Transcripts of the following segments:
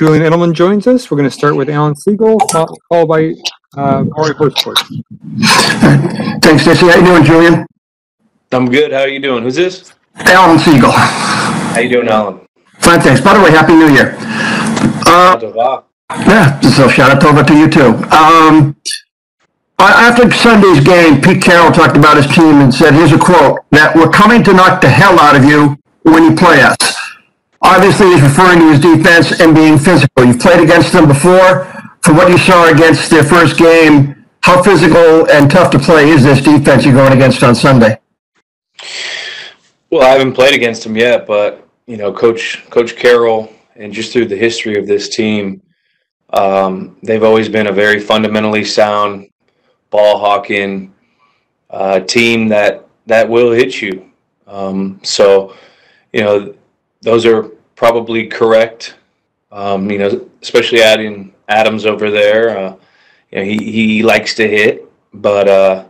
Julian Edelman joins us. We're going to start with Alan Siegel, followed by uh, Maury Hirschford. Thanks, Jesse. How you doing, Julian? I'm good. How are you doing? Who's this? Alan Siegel. How you doing, Alan? Fine, thanks. By the way, Happy New Year. Uh, yeah, so shout out over to you too. Um, after Sunday's game, Pete Carroll talked about his team and said, here's a quote, that we're coming to knock the hell out of you when you play us. Obviously, he's referring to his defense and being physical. You've played against them before. From what you saw against their first game, how physical and tough to play is this defense you're going against on Sunday? Well, I haven't played against them yet, but you know, Coach Coach Carroll, and just through the history of this team, um, they've always been a very fundamentally sound ball hawking uh, team that that will hit you. Um, so, you know, those are probably correct. Um, you know, especially adding Adams over there. Uh, you know, he he likes to hit, but uh,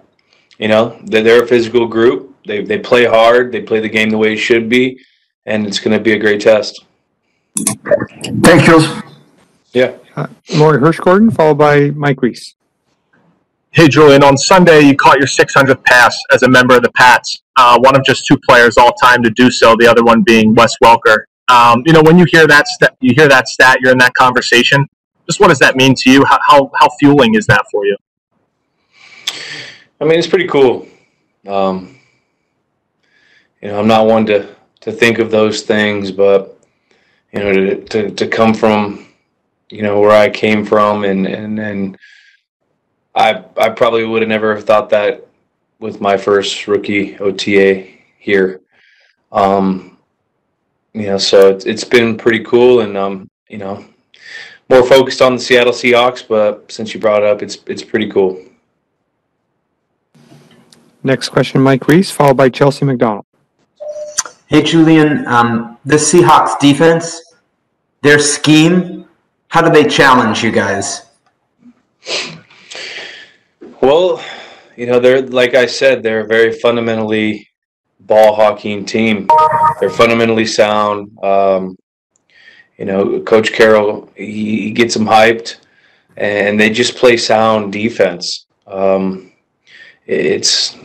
you know, they're, they're a physical group. They they play hard. They play the game the way it should be, and it's going to be a great test. Thanks, Jules. Yeah. Uh, Maury Hirschgordon, followed by Mike Reiss. Hey, Julian, on Sunday, you caught your 600th pass as a member of the Pats, uh, one of just two players all time to do so, the other one being Wes Welker. Um, you know, when you hear that st- you hear that stat, you're in that conversation. Just what does that mean to you? How, how, how fueling is that for you? I mean, it's pretty cool. Um, you know, I'm not one to, to think of those things, but, you know, to, to, to come from, you know, where I came from and, and, and, I I probably would have never thought that with my first rookie OTA here. Um, you know, so it's, it's been pretty cool, and um, you know, more focused on the Seattle Seahawks. But since you brought it up, it's it's pretty cool. Next question, Mike Reiss, followed by Chelsea McDonald. Hey, Julian. Um, the Seahawks defense, their scheme, how do they challenge you guys? Well, you know, they're like I said, they're very fundamentally ball hawking team. They're fundamentally sound. Um, you know, Coach Carroll, he, he, gets them hyped, and they just play sound defense. Um, it's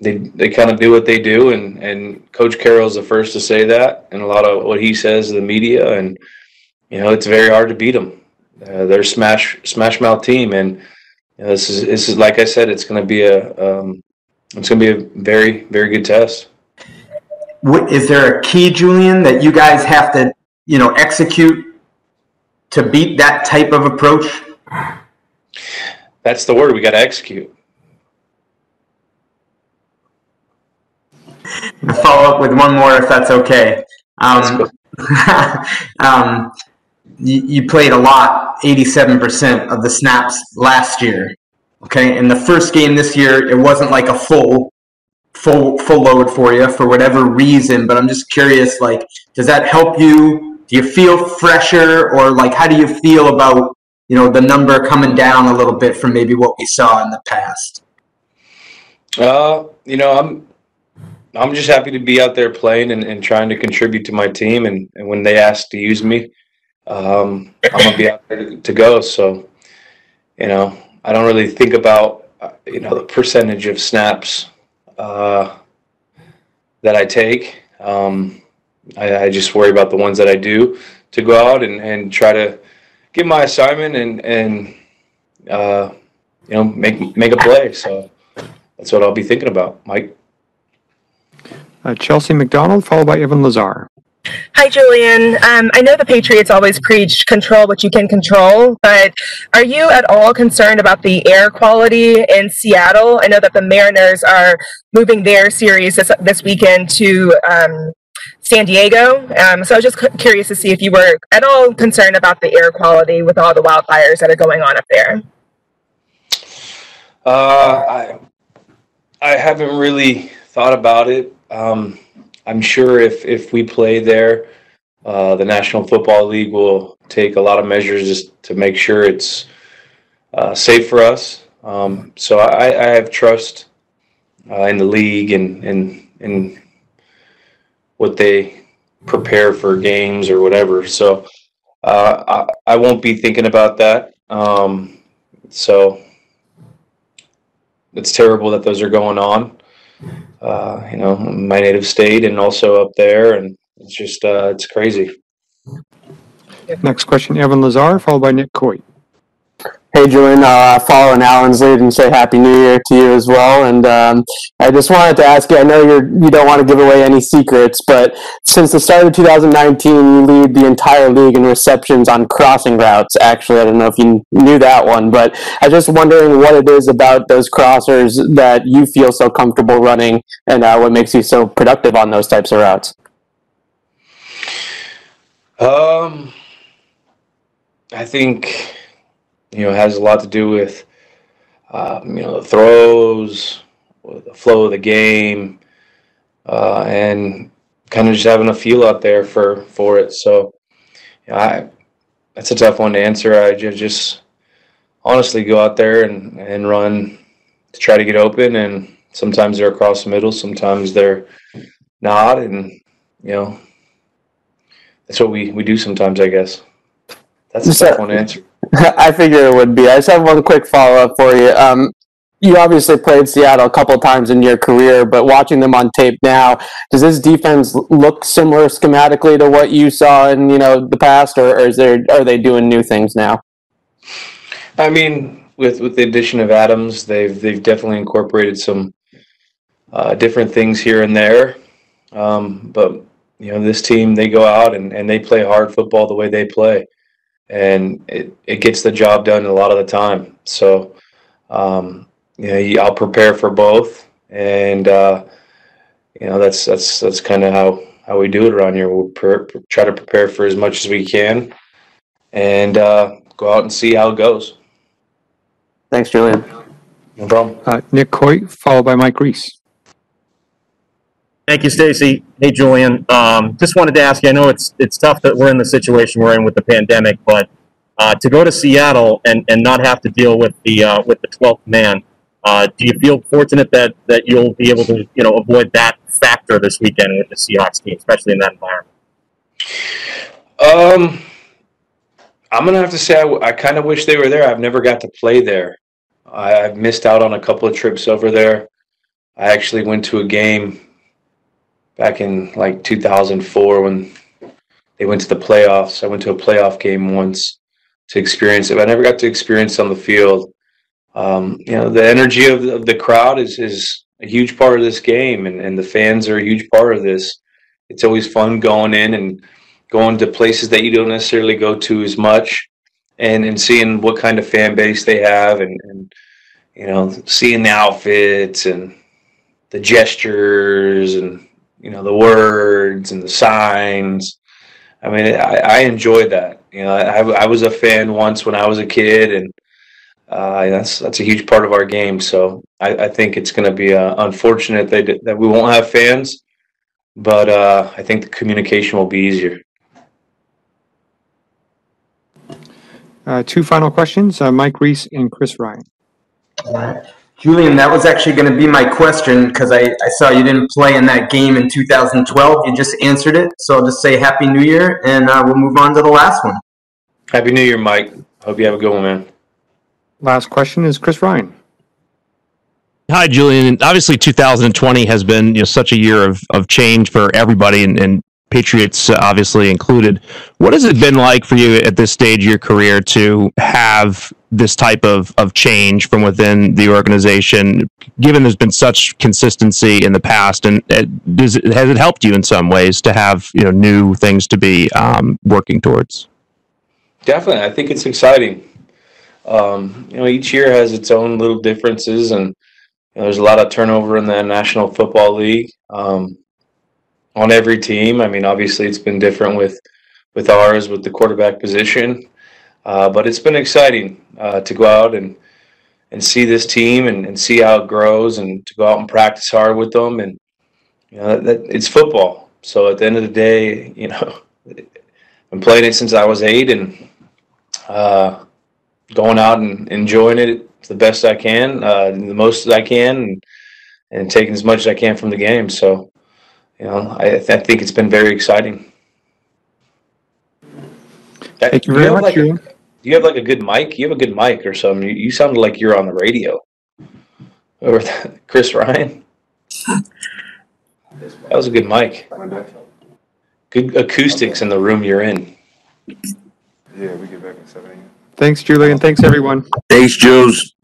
they they kind of do what they do, and and Coach Carroll's the first to say that, and a lot of what he says to the media, and you know, it's very hard to beat them. Uh, they're smash smash mouth team, and you know, this is this is like I said, it's going to be a um, it's going to be a very very good test. Is there a key, Julian, that you guys have to you know execute to beat that type of approach? That's the word. We got to execute. I'll follow up with one more, if that's okay. Um, um, you, you played a lot, 87% of the snaps last year. Okay, in the first game this year, it wasn't like a full full full load for you for whatever reason, but I'm just curious like does that help you? Do you feel fresher or like how do you feel about, you know, the number coming down a little bit from maybe what we saw in the past? Uh, you know, I'm I'm just happy to be out there playing and, and trying to contribute to my team and, and when they ask to use me, um, I'm gonna be out there to go. So, you know, I don't really think about uh, you know the percentage of snaps uh, that I take. Um, I, I, just worry about the ones that I do to go out and, and try to get my assignment and and uh, you know make make a play. So that's what I'll be thinking about, Mike. Uh, Chelsea McDonald, followed by Evan Lazar. Hi, Julian. Um, I know the Patriots always preach control what you can control, but are you at all concerned about the air quality in Seattle? I know that the Mariners are moving their series this, this weekend to um, San Diego. Um, so I was just curious to see if you were at all concerned about the air quality with all the wildfires that are going on up there. Uh, I, I haven't really thought about it. Um, I'm sure if if we play there, uh, the National Football League will take a lot of measures just to make sure it's uh, safe for us. Um, so I, I, have trust uh, in the league and and and what they prepare for games or whatever. So uh, I, I won't be thinking about that. Um, so it's terrible that those are going on. Uh, you know, my native state and also up there, and it's just uh, it's crazy. Next question, Evan Lazar, followed by Nick Coy. Hey, Julian, uh, following Alan's lead and say Happy New Year to you as well. And um, I just wanted to ask you, I know you're, you don't want to give away any secrets, but since the start of 2019, you lead the entire league in receptions on crossing routes. Actually, I don't know if you knew that one, but I was just wondering what it is about those crossers that you feel so comfortable running and uh, what makes you so productive on those types of routes. Um, I think you know, has a lot to do with, um, you know, the throws, the flow of the game, uh, and kind of just having a feel out there for for it. So, you know, I that's a tough one to answer. I just, just honestly go out there and and run to try to get open, and sometimes they're across the middle, sometimes they're not, and you know, that's what we we do sometimes, I guess. That's a tough one to answer. I figure it would be. I just have one quick follow up for you. Um, you obviously played Seattle a couple times in your career, but watching them on tape now, does this defense look similar schematically to what you saw in you know the past, or, or is there are they doing new things now? I mean, with with the addition of Adams, they've they've definitely incorporated some uh, different things here and there. Um, but you know, this team they go out and, and they play hard football the way they play and it, it gets the job done a lot of the time. So, um, you know, I'll prepare for both, and uh, you know that's that's that's kind of how how we do it around here. We'll per, try to prepare for as much as we can, and uh, go out and see how it goes. Thanks, Julian. No problem. Uh, Nick Coy, followed by Mike Reiss. Thank you, Stacy. Hey, Julian. Um, just wanted to ask you. I know it's it's tough that we're in the situation we're in with the pandemic, but uh, to go to Seattle and, and not have to deal with the uh, with the twelfth man, uh, do you feel fortunate that that you'll be able to you know avoid that factor this weekend with the Seahawks team, especially in that environment? Um, I'm gonna have to say I, I kind of wish they were there. I've never got to play there. I, I've missed out on a couple of trips over there. I actually went to a game back in like 2004 when they went to the playoffs. I went to a playoff game once to experience it. I never got to experience on the field. Um, you know, the energy of the, of the, crowd is is a huge part of this game, and, and the fans are a huge part of this. It's always fun going in and going to places that you don't necessarily go to as much, and and seeing what kind of fan base they have, and and you know, seeing the outfits and the gestures and you know the words and the signs. I mean, I, I enjoy that. You know, I, I was a fan once when I was a kid, and uh, that's that's a huge part of our game. So I, I think it's going to be uh, unfortunate that that we won't have fans, but uh, I think the communication will be easier. Uh, two final questions, uh, Mike Reiss and Chris Ryan. All right. Julian, that was actually going to be my question because I, I saw you didn't play in that game in 2012. You just answered it. So I'll just say Happy New Year and uh, we'll move on to the last one. Happy New Year, Mike. Hope you have a good one, man. Last question is Chris Ryan. Hi, Julian. Obviously, 2020 has been you know, such a year of, of change for everybody, and, and Patriots obviously included. What has it been like for you at this stage of your career to have this type of, of change from within the organization, given there's been such consistency in the past? And uh, does it, has it helped you in some ways to have you know new things to be um, working towards? Definitely, I think it's exciting. Um, you know, each year has its own little differences, and you know, there's a lot of turnover in the National Football League. Um, on every team. I mean, obviously, it's been different with with ours with the quarterback position, uh, but it's been exciting uh, to go out and and see this team and, and see how it grows, and to go out and practice hard with them. And you know, that, that, it's football. So at the end of the day, you know, I'm playing it since I was eight, and uh, going out and enjoying it the best I can, uh, the most that I can, and, and taking as much as I can from the game. So you know, I, I think it's been very exciting. That- Thank you very have much, like a- Julian. Do you have like a good mic? You have a good mic or something. You, you sounded like you're on the radio. Or Chris Ryan. That was a good mic. Good acoustics in the room you're in. Yeah, we get back in San Diego. Thanks, Julian. Thanks, everyone. Thanks, Jules.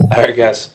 All right, guys.